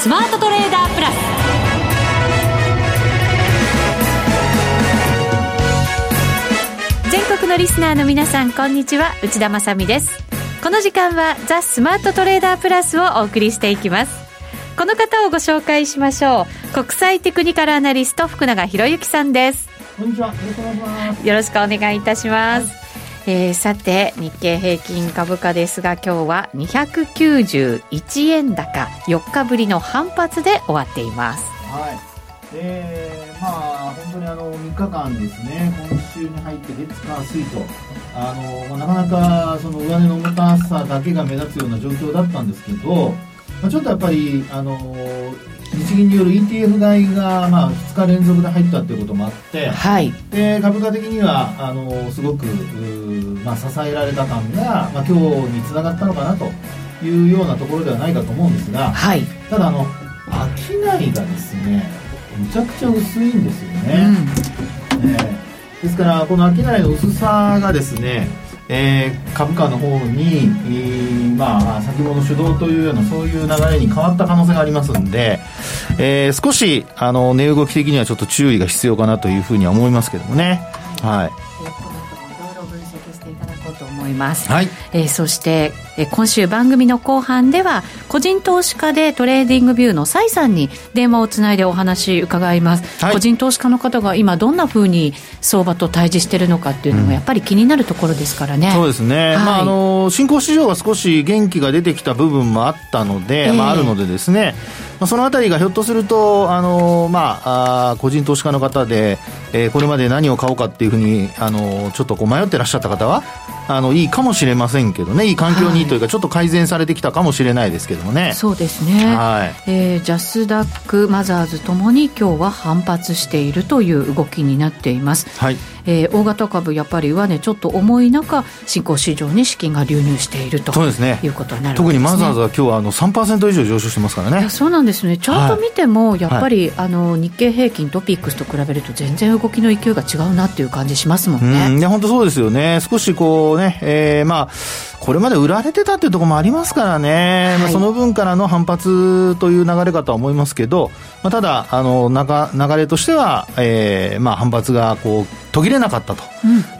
スマートトレーダープラス。全国のリスナーの皆さんこんにちは。内田まさです。この時間はザ・スマートトレーダープラスをお送りしていきます。この方をご紹介しましょう。国際テクニカルアナリスト福永博之さんです。こんにちは。よろしくお願いします。よろしくお願いいたします、はいえー、さて日経平均株価ですが今日は291円高4日ぶりの反発で終わっています。はいえー、まあ本当にあの3日間ですね今週に入って月火水とあの、まあ、なかなかその上値の重たさだけが目立つような状況だったんですけど、まあ、ちょっとやっぱりあの日銀による ETF 買いが、まあ、2日連続で入ったということもあって、はい、で株価的にはあのすごく、まあ、支えられた感が、まあ、今日につながったのかなというようなところではないかと思うんですが、はい、ただあの商いがですねむちゃくちゃ薄いんですよね、うん、えー、ですからこの商いの薄さがですねえー、株価の方に、えー、まあ、先物主導というようなそういう流れに変わった可能性がありますんで、えー、少しあの値動き的にはちょっと注意が必要かなというふうには思いますけどもね。はい。います、はい。えー、そして、えー、今週番組の後半では個人投資家でトレーディングビューの崔さんに電話をつないでお話伺います、はい、個人投資家の方が今どんなふうに相場と対峙しているのかっていうのもやっぱり気になるところですからね、うん、そうですね、はい、まあ、あの新興市場は少し元気が出てきた部分もあったので、えー、まあ、あるのでですね。まあ、そのあたりがひょっとすると、あのまあ、あ個人投資家の方で、えー、これまで何を買おうかっていうふうに、あのちょっとこう迷ってらっしゃった方は、あのいいかもしれませんけどね、いい環境にというか、ちょっと改善されてきたかもしれないですけどもね。そうですね、はい。えー、ジャスダック、マザーズともに今日は反発しているという動きになっています。はい。えー、大型株、やっぱり上値ちょっと重い中、新興市場に資金が流入しているとそうです、ね、いうことになる、ね、特にマザーズは今日はあの3%以上上昇してますからね。そうなんですね、チャート見ても、やっぱり、はい、あの日経平均、トピックスと比べると、全然動きの勢いが違うなっていう感じしますもんね。うん、本当そうですよね、少しこうね、えー、まあ、これまで売られてたっていうところもありますからね、はい、まあ、その分からの反発という流れかとは思いますけど、まあ、ただあの流れとしては、えーまあ、反発がこう途切れなかったと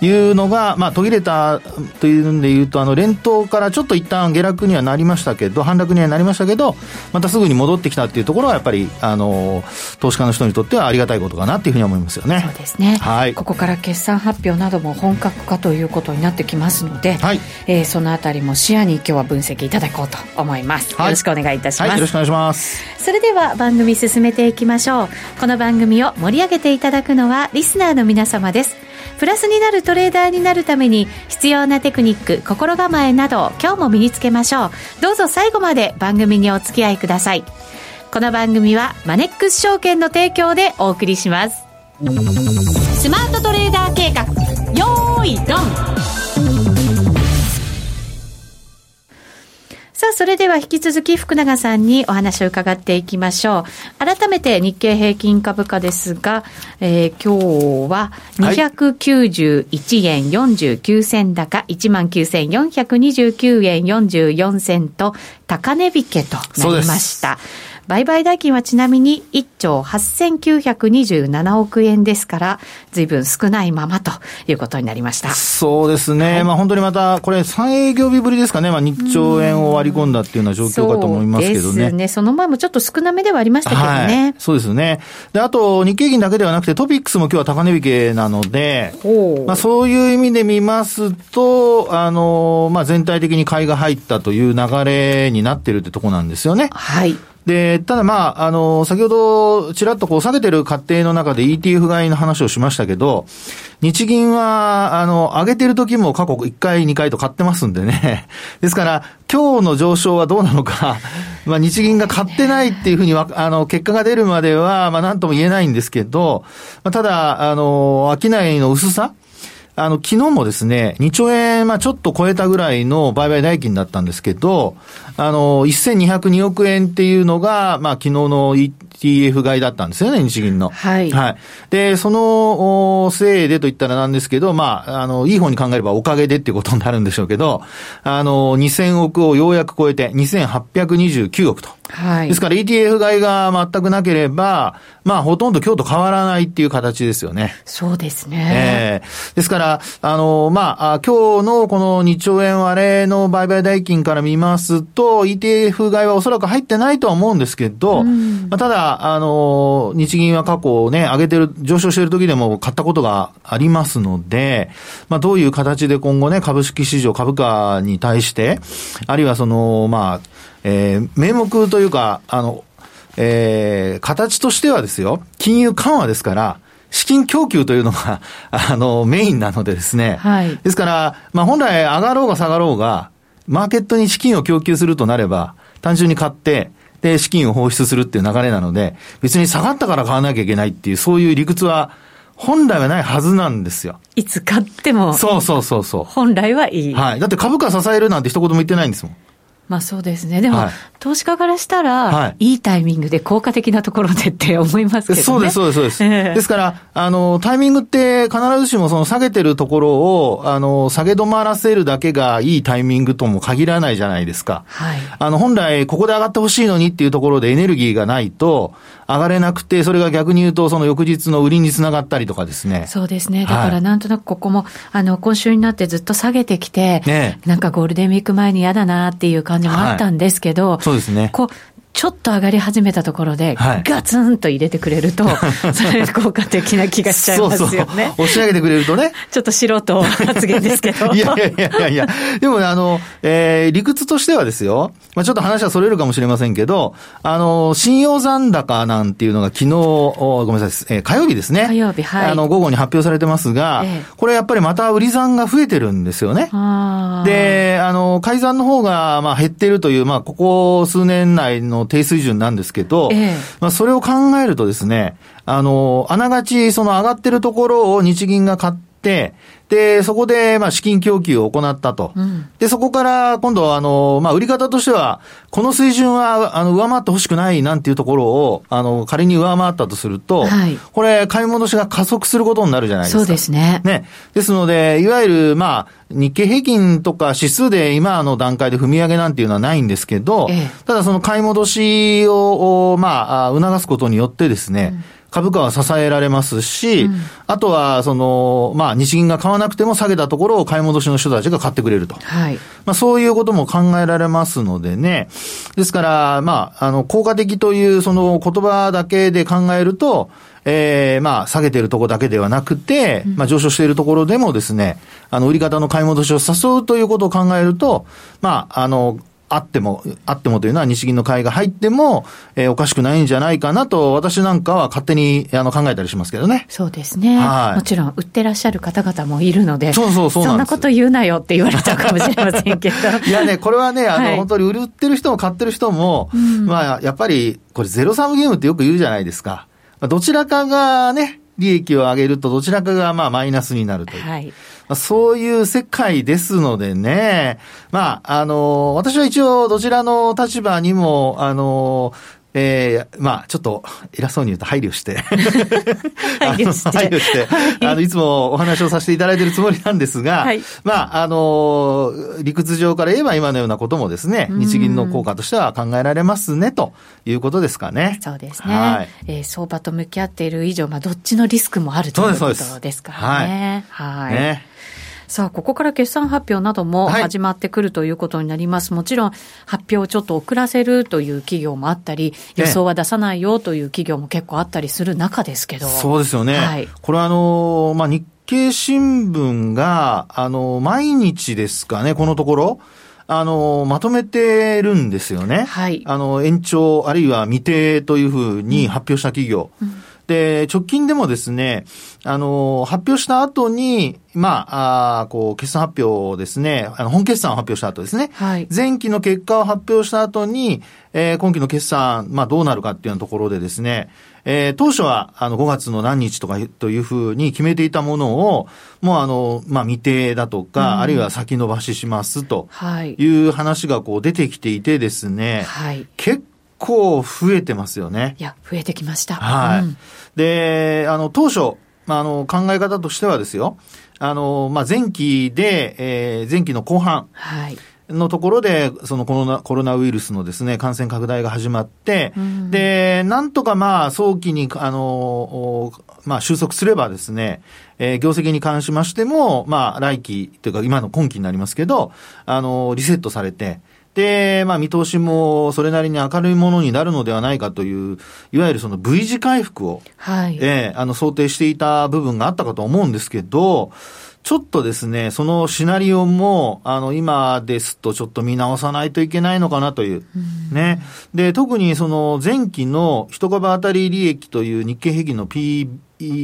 いうのが、うん、まあ、途切れたというんでいうと、あの連投からちょっと一旦下落にはなりましたけど、反落にはなりましたけど、またすぐに戻ってきたっていうところは、やっぱりあの投資家の人にとってはありがたいことかなっていうふうに思いますよね。そうですね、はい、ここから決算発表なども本格化ということになってきますので、はいえー、そのあたりも視野に今日は分析いただこうと思います。はい、よろしくお願いいたします、はい、よろしくお願いします。それでは番組進めていきましょう。この番組を盛り上げていただくのはリスナーの皆様です。プラスになるトレーダーになるために必要なテクニック、心構えなど今日も身につけましょう。どうぞ最後まで番組にお付き合いください。この番組はマネックス証券の提供でお送りします。スマートトレーダー計画、よーいドンさあ、それでは引き続き福永さんにお話を伺っていきましょう。改めて日経平均株価ですが、えー、今日は291円49銭高、19,429円44銭と高値引けとなりました。売買代金はちなみに1兆8927億円ですから、ずいぶん少ないままということになりました。そうですね。はい、まあ本当にまた、これ3営業日ぶりですかね。まあ2兆円を割り込んだっていうような状況かと思いますけどね。そうですね。その前もちょっと少なめではありましたけどね。はい、そうですね。で、あと日経平均だけではなくてトピックスも今日は高値引けなので、まあそういう意味で見ますと、あの、まあ全体的に買いが入ったという流れになってるってとこなんですよね。はい。で、ただまあ、あの、先ほどちらっとこう下げてる過程の中で ETF 買いの話をしましたけど、日銀は、あの、上げてる時も過去1回、2回と買ってますんでね。ですから、今日の上昇はどうなのか、まあ日銀が買ってないっていうふうにあの、結果が出るまでは、まあなんとも言えないんですけど、まあ、ただ、あの、商いの薄さあの、昨日もですね、2兆円、まあちょっと超えたぐらいの売買代金だったんですけど、あの、1202億円っていうのが、まあ昨日の ETF 買いだったんですよね、日銀の。はいはい。で、その、おせいでと言ったらなんですけど、まあ、あの、いい方に考えればおかげでっていうことになるんでしょうけど、あの、2000億をようやく超えて、2829億と。はい。ですから ETF 買いが全くなければ、まあほとんど今日と変わらないっていう形ですよね。そうですね。ええですから、あの、まあ、あ今日のこの2兆円割れの売買代金から見ますと、ETF 買いはおそらく入ってないとは思うんですけど、まあ、ただ、あの、日銀は過去ね、上げてる、上昇してる時でも買ったことがありますので、まあ、どういう形で今後ね、株式市場、株価に対して、あるいはその、まあ、えー名目というか、あの、えー形としてはですよ、金融緩和ですから、資金供給というのが、あの、メインなのでですね。はいですから、まあ本来上がろうが下がろうが、マーケットに資金を供給するとなれば、単純に買って、で、資金を放出するっていう流れなので、別に下がったから買わなきゃいけないっていう、そういう理屈は、本来はないはずなんですよ。いつ買っても、そうそうそうそう。本来はいい。はい。だって株価支えるなんて一言も言ってないんですもん。まあそうですね。でも、はい投資家からしたら、、はいいタイミングで効果的なところでって思いますけどね。そうです、そうです、そうです。ええですから、あの、タイミングって必ずしもその下げてるところを、あの、下げ止まらせるだけがいいタイミングとも限らないじゃないですか。はい。あの、本来、ここで上がってほしいのにっていうところでエネルギーがないと、上がれなくて、それが逆に言うと、その翌日の売りにつながったりとかですね。そうですね。だかはいらなんとなくここも、あの、今週になってずっと下げてきて、ねなんかゴールデンウィーク前に嫌だなっていう感じもあったんですけど、そうですね。こう、ちょっと上がり始めたところで、はいガツンと入れてくれると、それ効果的な気がしちゃいますよね。そうそう。押し上げてくれるとね。ちょっと素人 発言ですけど。いやいやいやいや。でもね、あの、えー理屈としてはですよ。まあちょっと話はそれるかもしれませんけど、あの、信用残高なんていうのが昨日、おごめんなさい、えー火曜日ですね。火曜日はいあの、午後に発表されてますが、ええこれやっぱりまた売り算が増えてるんですよね。で、あの、改ざんの方が、まあ、減ってるという、まあ、ここ数年内の低水準なんですけど、ええ。まあ、それを考えるとですね、あの、あながち、その上がってるところを日銀が買って、で、そこで、まあ、資金供給を行ったと。うんで、そこから、今度は、あの、まあ、売り方としては、この水準は、あの、上回ってほしくないなんていうところを、あの、仮に上回ったとすると、はいこれ、買い戻しが加速することになるじゃないですか。そうですね。ね。ですので、いわゆる、まあ、日経平均とか指数で今の段階で踏み上げなんていうのはないんですけど、ええただその買い戻しを、おまあ、あ促すことによってですね、株価は支えられますし、あとは、その、まあ、日銀が買わなくても下げたところを買い戻しの人たちが買ってくれると。はい。まあ、そういうことも考えられますのでね。ですから、まあ、あの、効果的というその言葉だけで考えると、ええまあ、下げてるところだけではなくて、まあ、上昇しているところでもですね、あの、売り方の買い戻しを誘うということを考えると、まあ、あの、あっても、あってもというのは日銀の買いが入っても、えーおかしくないんじゃないかなと、私なんかは勝手にあの考えたりしますけどね。そうですね。はいもちろん、売ってらっしゃる方々もいるので、そうそうそうなんなこと言うなよって言われちゃうかもしれませんけど。いやね、これはね、あの、はい本当に売ってる人も買ってる人も、んまあ、やっぱり、これゼロサムゲームってよく言うじゃないですか。まあどちらかがね、利益を上げると、どちらかがまあマイナスになるという。はい。まあそういう世界ですのでね、まあ、あの、私は一応どちらの立場にも、あの、ええまあ、ちょっと、偉そうに言うと配慮して。配慮してあの配慮して、あの、いつもお話をさせていただいているつもりなんですが、はいまあ、あの、理屈上から言えば今のようなこともですね、日銀の効果としては考えられますね、ということですかね。そうですね。はい。えー相場と向き合っている以上、まあ、どっちのリスクもあるということですからね。はい。ね。さあ、ここから決算発表などもはい始まってくるということになります。もちろん、発表をちょっと遅らせるという企業もあったり、予想は出さないよという企業も結構あったりする中ですけど。そうですよね。はいこれはあの、まあ、日経新聞が、あの、毎日ですかね、このところ、あの、まとめてるんですよね。はいあの、延長、あるいは未定というふうに発表した企業。で、直近でもですね、あの、発表した後に、まあ、あーこう、決算発表をですね、あの、本決算を発表した後ですね。はい前期の結果を発表した後に、えー今期の決算、まあどうなるかっていうところでですね、えー当初はあの5月の何日とかというふうに決めていたものを、もうあの、まあ未定だとか、あるいは先延ばししますとはい。いう話がこう出てきていてですね、はい。結構増えてますよね。いや、増えてきました。はい。うんで、あの、当初、まあ、あの、考え方としてはですよ、あの、まあ、前期で、えー前期の後半はい。のところで、そのコロナ、コロナウイルスのですね、感染拡大が始まって、うんで、なんとかまあ、早期に、あの、おまあ、収束すればですね、えー業績に関しましても、まあ、来期というか、今の今期になりますけど、あの、リセットされて、で、まあ、見通しもそれなりに明るいものになるのではないかという、いわゆるその V 字回復を、はい。ええあの、想定していた部分があったかと思うんですけど、ちょっとですね、そのシナリオも、あの、今ですとちょっと見直さないといけないのかなという。ね。で、特にその前期の一株当たり利益という日経平均の P、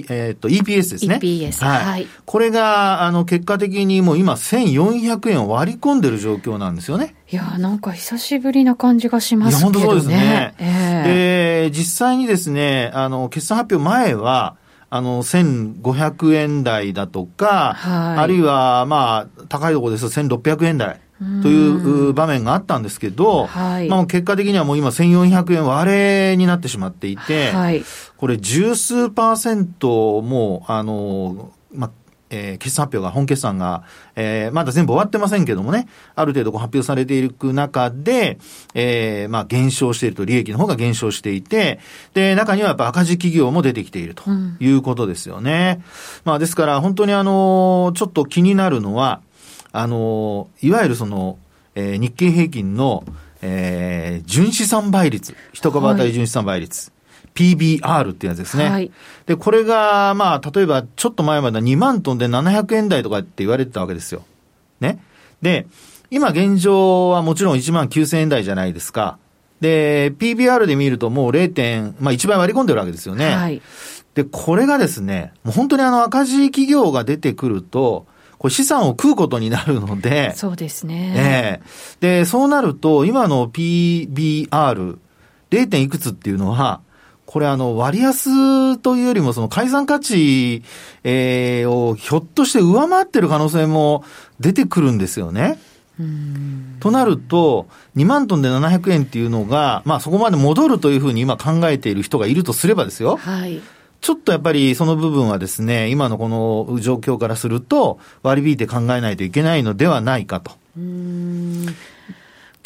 えっ、と、EPS ですね。EPS はい。はいこれが、あの、結果的にもう今1400円を割り込んでる状況なんですよね。いや、なんか久しぶりな感じがしまいや、すけどね。本当そうですね。ええで、実際にですね、あの、決算発表前は、あの、1500円台だとか、はいあるいは、まあ、高いところですと1600円台というう場面があったんですけど、はいまあ、結果的にはもう今1400円割れになってしまっていて、はい。これ十数パーセントもう、あの、まあ、えー決算発表が、本決算が、えーまだ全部終わってませんけどもね、ある程度こう発表されていく中で、えーまあ減少していると、利益の方が減少していて、で、中にはやっぱ赤字企業も出てきているとうんいうことですよね。まあですから本当にあの、ちょっと気になるのは、あの、いわゆるその、えー日経平均の、えー純資産倍率、一株当たり純資産倍率。PBR ってやつですね。はいで、これが、まあ、例えば、ちょっと前までは2万トンで700円台とかって言われてたわけですよ。ね。で、今現状はもちろん1万9000円台じゃないですか。で、PBR で見るともう 0. 点、まあ1倍割り込んでるわけですよね。はい。で、これがですね、もう本当にあの赤字企業が出てくると、これ資産を食うことになるので、そうですね。ええで、そうなると、今の PBR、0. 点いくつっていうのは、これあの、割安というよりもその改ざん価値、えーをひょっとして上回ってる可能性も出てくるんですよね。うんとなると、2万トンで700円っていうのが、まあそこまで戻るというふうに今考えている人がいるとすればですよ。はい。ちょっとやっぱりその部分はですね、今のこの状況からすると割り引いて考えないといけないのではないかと。うん。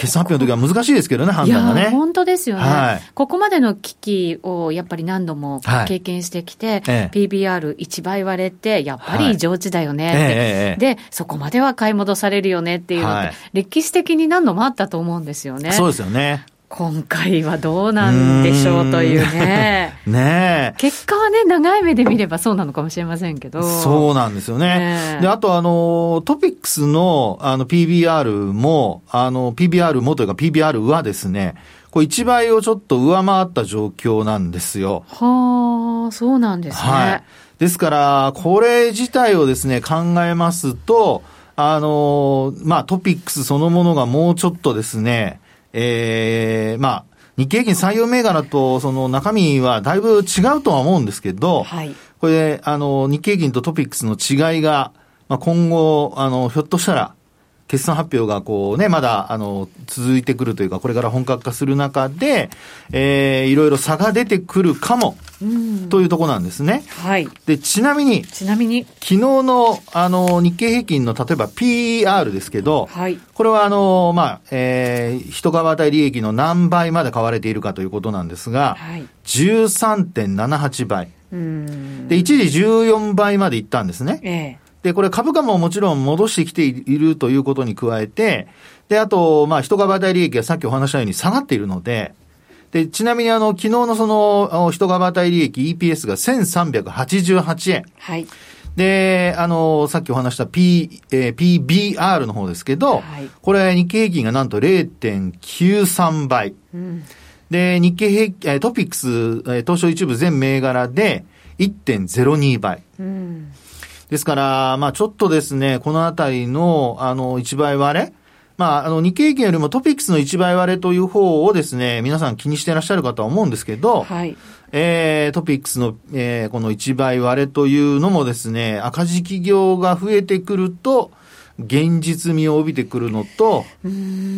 決算発表の時は難しいですけどね、判断がね。本当ですよね、はい。ここまでの危機をやっぱり何度もはい。経験してきて、ええ。PBR1 倍割れて、やっぱはいり上地だよね。って、ええええ。で、そこまでは買い戻されるよねっていうのって、はい。歴史的に何度もあったと思うんですよね。そうですよね。今回はどうなんでしょうというね。ね結果はね、長い目で見ればそうなのかもしれませんけえ。ど。そうなんですよね。ねえで、あとあの、トピックスのあの PBR も、あの PBR もというか PBR はですね、これ1倍をちょっと上回った状況なんですよ。はあ、そうなんですね。はい。ですから、これ自体をですね、考えますと、あの、まあ、トピックスそのものがもうちょっとですね、ええまあ、日経平均採用銘柄とその中身はだいぶ違うとは思うんですけど、はい。これ、あの、日経平均とトピックスの違いが、まあ、今後、あの、ひょっとしたら、決算発表がこうね、まだ、あの、続いてくるというか、これから本格化する中で、えー、いろいろ差が出てくるかも、うん。というところなんですね。はい。で、ちなみに、ちなみに、昨日の、あの、日経平均の、例えば PR ですけど、はい。これはあの、まあ、えー、一株当たり利益の何倍まで買われているかということなんですが、はい。13.78倍。うん。で、一時14倍までいったんですね。ええ。で、これ株価ももちろん戻してきているということに加えて、で、あと、まあ、一株当たり利益がさっきお話したように下がっているので、で、ちなみにあの、昨日のその、あ一株当たり利益 EPS が1388円。はい。で、あの、さっきお話した P、えー PBR の方ですけど、はいこれ日経平均がなんと0.93倍。うん。で、日経平均、えートピックス、えー東証一部全銘柄で1.02倍。うん。ですから、まあちょっとですね、このあたりの、あの、1倍割れまあ、あの、日経平均よりもトピックスの1倍割れという方をですね、皆さん気にしていらっしゃるかとは思うんですけど、はい。えー、トピックスの、えー、この1倍割れというのもですね、赤字企業が増えてくると、現実味を帯びてくるのと、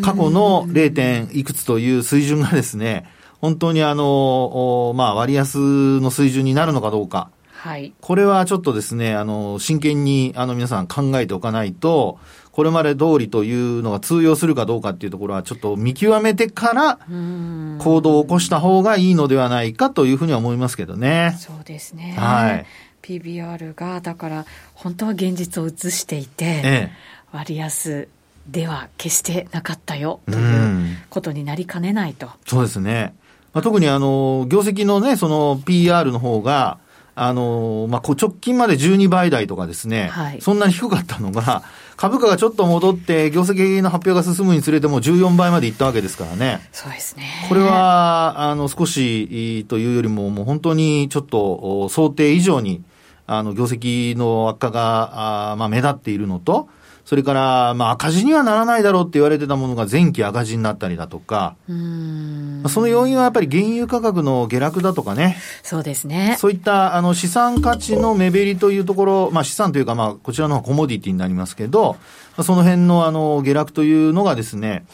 過去の 0. 点いくつという水準がですね、本当にあの、まあ、割安の水準になるのかどうか。はい。これはちょっとですね、あの、真剣に、あの、皆さん考えておかないと、これまで通りというのが通用するかどうかっていうところは、ちょっと見極めてから、行動を起こした方がいいのではないかというふうには思いますけどね。そうですね。はい。PBR が、だから、本当は現実を映していて、ええ、割安では決してなかったよということになりかねないと。そうですね。まあ、特にあの、業績のね、その PR の方が、あの、まあ、直近まで12倍台とかですね、はい、そんなに低かったのが、株価がちょっと戻って、業績の発表が進むにつれても14倍までいったわけですからね。そうですね。これは、あの、少しというよりも、もう本当にちょっと想定以上に、あの、業績の悪化が、あまあ、目立っているのと、それから、まあ、赤字にはならないだろうって言われてたものが前期赤字になったりだとか、その要因はやっぱり原油価格の下落だとかね。そうですね。そういったあの資産価値の目減りというところ、まあ資産というかまあこちらの方コモディティになりますけど、その辺のあの下落というのがですね、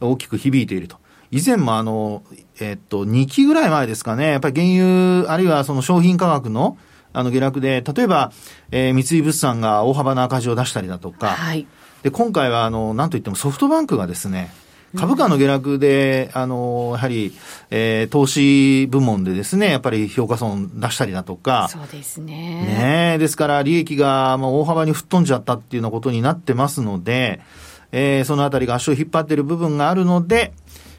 大きく響いていると。以前もあの、えっと、2期ぐらい前ですかね、やっぱり原油、あるいはその商品価格のあの下落で、例えば、えー、三井物産が大幅な赤字を出したりだとか、はい、で、今回は、あの、なんといってもソフトバンクがですね、株価の下落で、あの、やはり、えー、投資部門でですね、やっぱり評価損出したりだとか。そうですね。ねですから、利益が、まあ、大幅に吹っ飛んじゃったっていうようなことになってますので、えー、そのあたりが足を引っ張っている部分があるので、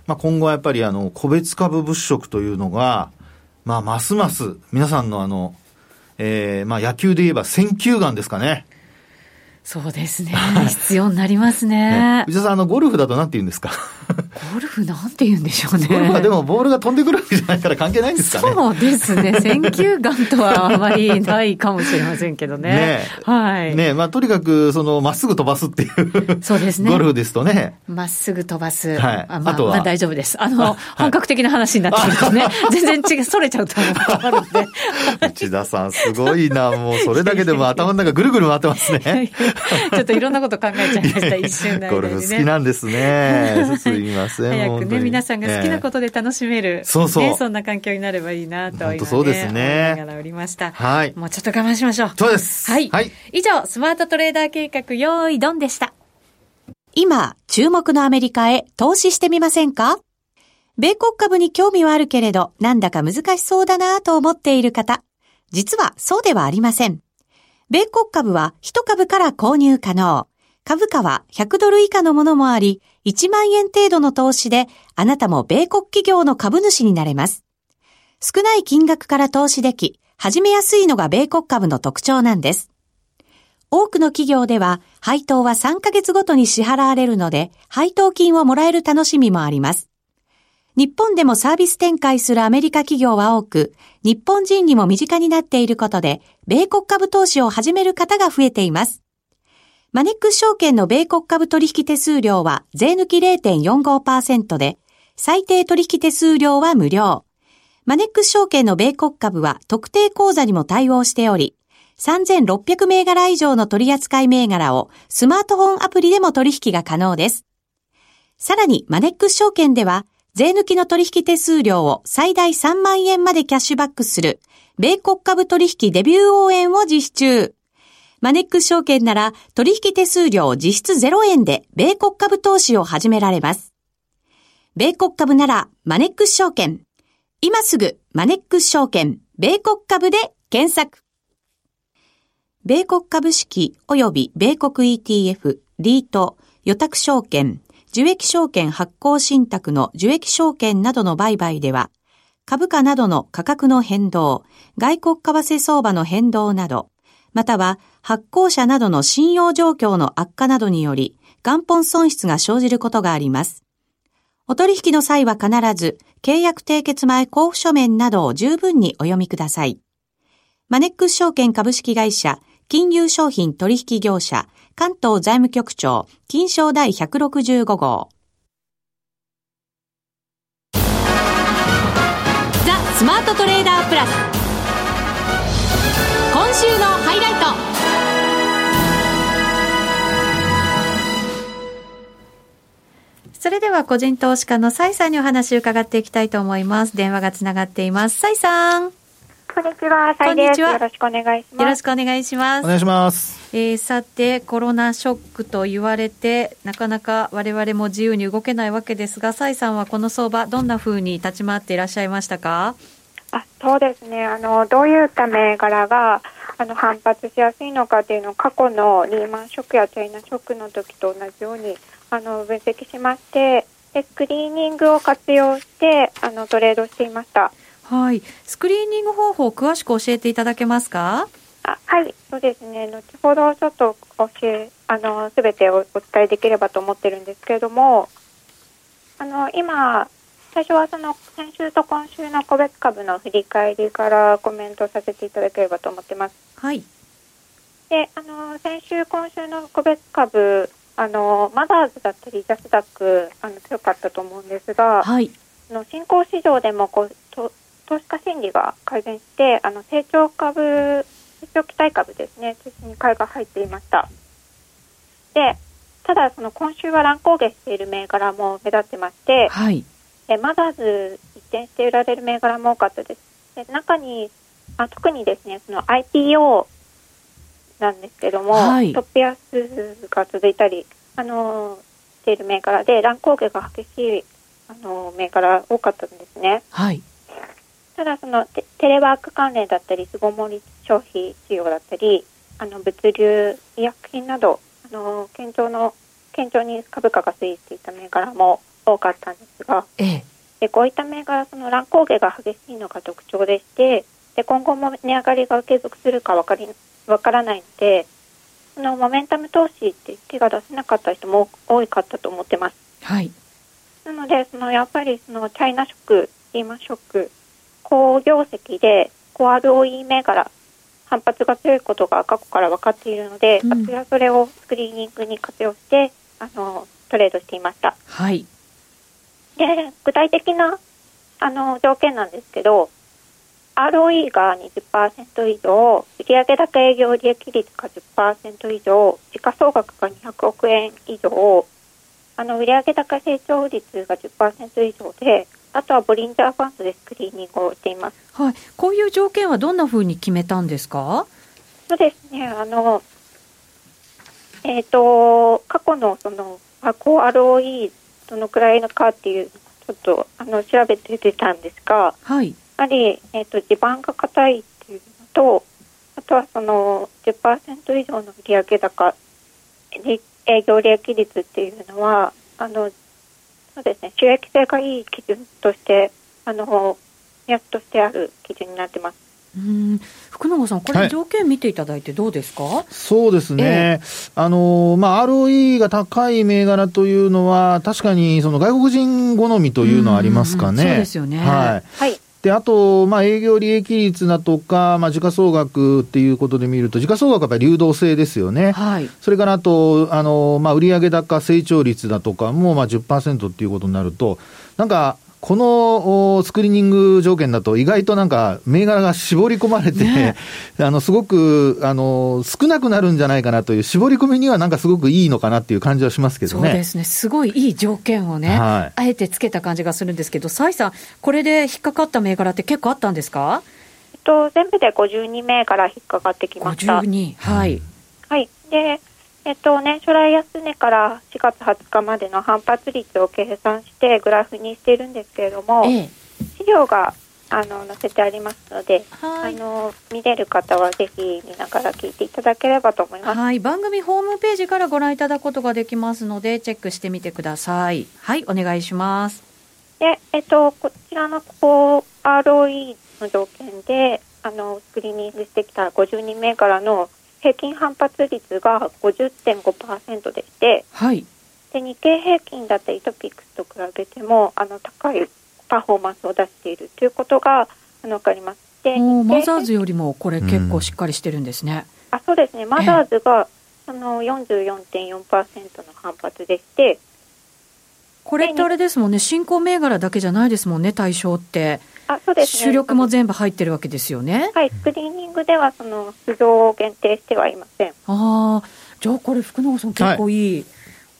まあ、今後はやっぱり、あの、個別株物色というのが、まあ、ますます、皆さんのあの、えー、まあ野球で言えば選球眼ですかね。そうですね。必要になりますね。ね内田さん、あの、ゴルフだと何て言うんですか？ゴルフなんて言うんでしょうね。ゴルフはでもボールが飛んでくるわけじゃないから関係ないんですかね。そうですね。選球眼とはあまりないかもしれませんけどね。ねはい。ねまあとにかく、その、まっすぐ飛ばすっていう。そうですね。ゴルフですとね。まっすぐ飛ばす。はい。あまあ、とは、まあ、大丈夫です。あの、本格的な話になってくるとね、全然違う、それちゃうと思うるんで。内田さん、すごいな。もう、それだけでも頭の中ぐるぐる回ってますね。ちょっといろんなこと考えちゃいました、一瞬で、ね。ゴルフ好きなんですね。すみません。早くね、皆さんが好きなことで楽しめる、えー、そうそう、ね、そんな環境になればいいなと、今、ね、そうですね。思いながらおりました。はい。もうちょっと我慢しましょう。そうです。はい。はい、以上、スマートトレーダー計画、用意ドンでした。今、注目のアメリカへ投資してみませんか？米国株に興味はあるけれど、なんだか難しそうだなと思っている方。実はそうではありません。米国株は1株から購入可能。株価は100ドル以下のものもあり、1万円程度の投資で、あなたも米国企業の株主になれます。少ない金額から投資でき、始めやすいのが米国株の特徴なんです。多くの企業では、配当は3ヶ月ごとに支払われるので、配当金をもらえる楽しみもあります。日本でもサービス展開するアメリカ企業は多く、日本人にも身近になっていることで、米国株投資を始める方が増えています。マネックス証券の米国株取引手数料は税抜き0.45%で、最低取引手数料は無料。マネックス証券の米国株は特定口座にも対応しており、3600銘柄以上の取扱銘柄をスマートフォンアプリでも取引が可能です。さらにマネックス証券では、税抜きの取引手数料を最大3万円までキャッシュバックする、米国株取引デビュー応援を実施中。マネックス証券なら取引手数料実質0円で米国株投資を始められます。米国株ならマネックス証券。今すぐマネックス証券米国株で検索。米国株式及び米国 ETF、リート、予託証券、受益証券発行信託の受益証券などの売買では、株価などの価格の変動、外国為替相場の変動など、または発行者などの信用状況の悪化などにより元本損失が生じることがあります。お取引の際は必ず契約締結前交付書面などを十分にお読みください。マネックス証券株式会社金融商品取引業者関東財務局長金賞第165号ザ・スマートトレーダープラス今週のハイライトそれでは個人投資家の蔡さんにお話を伺っていきたいと思います。電話がつながっています。蔡さん。こんにちは、蔡です。よろしくお願いします。よろしくお願いします。お願いします。えー、さて、コロナショックと言われて、なかなか我々も自由に動けないわけですが、蔡さんはこの相場、どんなふうに立ち回っていらっしゃいましたか？あそうですねあの、どういった銘柄があの反発しやすいのかというのを過去のリーマンショックやチャイナショックの時と同じようにあの分析しましてで、スクリーニングを活用してあのトレードしていました。はい。スクリーニング方法、詳しく教えていただけますか？あはい、そうですね。後ほどちょっと教え、あの、すべておお伝えできればと思ってるんですけれども、あの、今、最初はその先週と今週の個別株の振り返りからコメントさせていただければと思ってます。はい。で、あの、先週、今週の個別株、あの、マザーズだったり、ジャスダック、あの、強かったと思うんですが、はい。あの新興市場でもこうと投資家心理が改善してあの成長株成長期待株ですね中心に買いが入っていましたでただその今週は乱高下している銘柄も目立ってましてはい。でマザーズ一転して売られる銘柄も多かったですで中にあ特にですねその IPO なんですけども、はいトップ安が続いたりあのしている銘柄で乱高下が激しいあの銘柄多かったんですね。はい。ただそのテテレワーク関連だったり巣ごもり消費需要だったりあの物流医薬品などあの堅調の堅調に株価が推移していた銘柄も多かったんですがええ。でこういった銘柄その乱高下が激しいのが特徴でしてで今後も値上がりが継続するか分かり分からないのでそのモメンタム投資って手が出せなかった人も多かったと思ってます。はい。なので、そのやっぱりそのチャイナショック、リーマンショック、高業績で高 ROE 銘柄、反発が強いことが過去から分かっているので、うん私はそれをスクリーニングに活用して、あの、トレードしていました。はい。で、具体的な、あの、条件なんですけど、ROE が20%以上、売上高営業利益率が10%以上、時価総額が200億円以上、あの、売上高成長率が10%以上で、あとはボリンジャーファンドでスクリーニングをしています。はい。こういう条件はどんなふうに決めたんですか？そうですね、あの、えっ、と、過去のその、ROE どのくらいのかっていう、ちょっと、あの、調べて出たんですが、はい。やはり、えっ、と、地盤が硬いっていうのと、あとはその10%以上の売上高、り営業利益率っていうのは、あの、そうですね、収益性がいい基準として、あの、目安としてある基準になってます。うん。福永さん、これはい条件見ていただいてどうですか、そうですね、あのまあ、ROE が高い銘柄というのは、確かにその外国人好みというのはありますかね。そうですよねはいはい。で、あと、まあ、営業利益率だとか、まあ、時価総額っていうことで見ると、時価総額はやっぱり流動性ですよね。はい。それからあと、あの、まあ、売上高成長率だとかも、まあ、10%っていうことになると、なんか、このおスクリーニング条件だと、意外となんか、銘柄が絞り込まれて、ね あの、すごく、あの、少なくなるんじゃないかなという、絞り込みにはなんかすごくいいのかなっていう感じはしますけどね。そうですね。すごいいい条件をね、はいあえてつけた感じがするんですけど、蔡さん、これで引っかかった銘柄って結構あったんですか？えっと、全部で52名から引っかかってきました。52。はい。はい。で、えっと、年初来安値から4月20日までの反発率を計算してグラフにしているんですけれども、ええ。資料があの載せてありますので、はいあの見れる方はぜひ見ながら聞いていただければと思います。はい。番組ホームページからご覧いただくことができますので、チェックしてみてください。はい。お願いします。で、えっと、こちらのこう ROE の条件であのスクリーニングしてきた52名からの平均反発率が50.5%でして、はい。で日経平均だったりトピックスと比べてもあの高いパフォーマンスを出しているということがあの分かります。でマザーズよりもこれ結構しっかりしてるんですね。あそうですね、マザーズが、あの44.4%の反発でして、これってあれですもんね、新興銘柄だけじゃないですもんね、対象って。あそうですね、主力も全部入ってるわけですよね。はい、スクリーニングではその市場を限定してはいません。ああ、じゃあこれ福永さん結構いい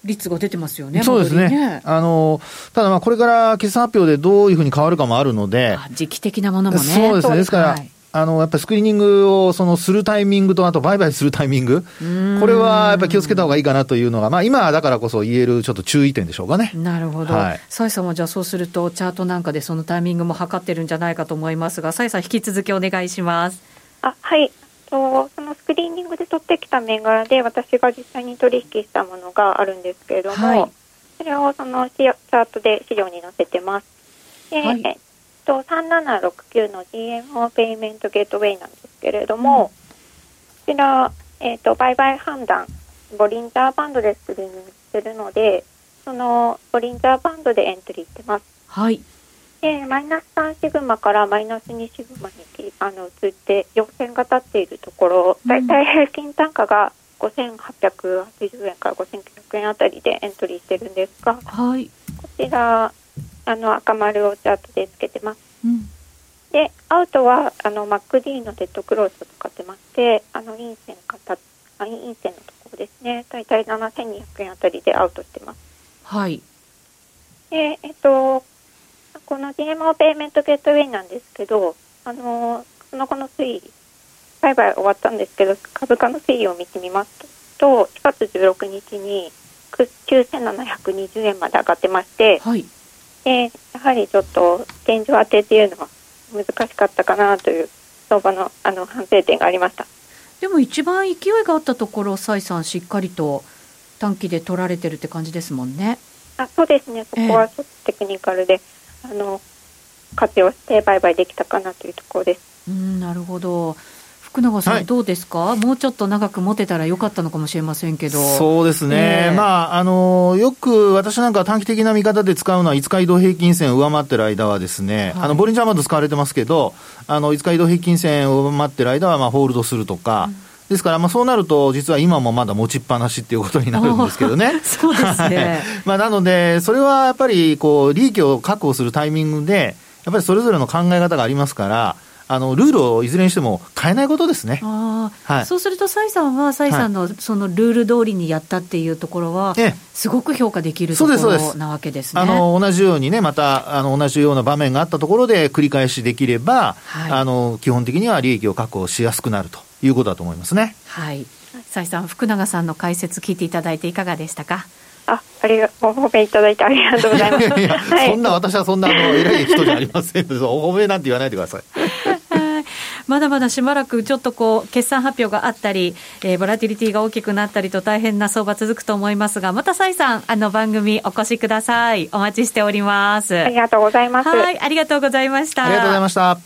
率が出てますよね、そうですね。ねあの、ただまあこれから決算発表でどういうふうに変わるかもあるので、時期的なものもね。そうですね。ですから、はいあの、やっぱりスクリーニングをそのするタイミングと、あと売買するタイミング、これはやっぱり気をつけた方がいいかなというのが、まあ今だからこそ言えるちょっと注意点でしょうかね。なるほど。はい蔡さんはじゃあそうすると、チャートなんかでそのタイミングも測ってるんじゃないかと思いますが、蔡さん引き続きお願いします。あはいとそのスクリーニングで取ってきた銘柄で私が実際に取引したものがあるんですけれども、はいそれをそのチャートで資料に載せてます。で、はいと3769の GMO ペイメントゲートウェイなんですけれども、こちら、えっと売買判断ボリンジャーバンドでスクリーニングしてるのでそのボリンジャーバンドでエントリーしてます。はい。でマイナス3シグマからマイナス2シグマにきあの移って陽線が立っているところ、うんだいたい平均単価が5880円から5900円あたりでエントリーしてるんですが、はい。こちら、あの赤丸をチャートでつけてます。うん。で、アウトはあの MacD のデッドクロースを使ってまして、あの陰線かたあ陰線のところですね、だいたい7200円あたりでアウトしてます。はい。で、えっと、この GMO ペイメントゲートウェイなんですけど、あの、その後の推移、売買終わったんですけど、株価の推移を見てみますと、4月16日にく9720円まで上がってまして、はい。で、やはりちょっと天井当てっていうのは難しかったかなという相場のあの反省点がありました。でも一番勢いがあったところ、蔡さんしっかりと短期で取られてるって感じですもんね。あそうですね、そこはちょっとテクニカルで、あの、活用して売買できたかなというところです。うん、なるほど。福永さん、はい。どうですか？もうちょっと長く持てたらよかったのかもしれませんけど。そうですね、ええ。まあ、あのよく私なんかは短期的な見方で使うのは、5日移動平均線を上回ってる間はですね、はい。あのボリンジャーバンド使われてますけど、あの5日移動平均線を上回ってる間はまあホールドするとか、ですから、まあ、そうなると、実は今もまだ持ちっぱなしっていうことになるんですけどね。そうですね。は いまあ、なので、それはやっぱりこう利益を確保するタイミングで、やっぱりそれぞれの考え方がありますから、あのルールをいずれにしても変えないことですね。ああ、はいそうすると、蔡さんは、蔡さんのそのルール通りにやったっていうところはええ、すごく評価できるとこそうですそうですろなわけですね。あの同じようにね、またあの同じような場面があったところで繰り返しできれば、はいあの基本的には利益を確保しやすくなるということだと思いますね。はい。蔡さん、福永さんの解説聞いていただいていかがでしたか？あ、ありがご褒美いただいてありがとうございます。いやいやはいそんな私はそんなあの偉い人じゃありません お褒めなんて言わないでください。はいまだまだしばらくちょっとこう決算発表があったり、えーボラティリティが大きくなったりと大変な相場続くと思いますが、また蔡さん、あの番組お越しください。お待ちしております。ありがとうございます。はい、ありがとうございました。ありがとうございました。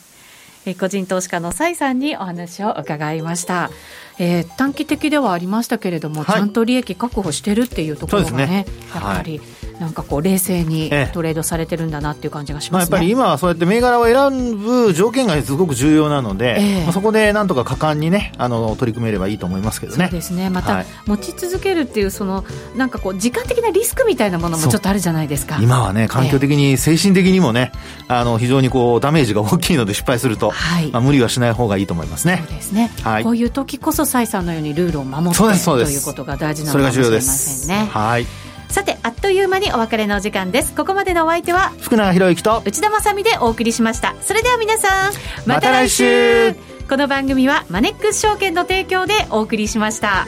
えー個人投資家の蔡さんにお話を伺いました。えー短期的ではありましたけれども、はい。ちゃんと利益確保してるっていうところがね、ね。やっぱり、なんかこう冷静にええ。トレードされてるんだなっていう感じがしまあ、ますね。やっぱり今はそうやって銘柄を選ぶ条件がすごく重要なので、ええ。まあそこでなんとか果敢にね、あの取り組めればいいと思いますけどね。そうですね。また、はい。持ち続けるっていうそのなんかこう時間的なリスクみたいなものもちょっとあるじゃないですか。今はね、環境的に、精神的にもね、あの非常にこうダメージが大きいので失敗すると、はい。まあ、無理はしない方がいいと思いますね。そう。ですね、はい。こういう時こそ蔡さんのようにルールを守ってということが大事なのかもしれまが重要です。せんねはい。さてあっという間にお別れのお時間です。ここまでのお相手は福永博之と、内田まさみでお送りしました。それでは皆さんまた来週。この番組はマネックス証券の提供でお送りしました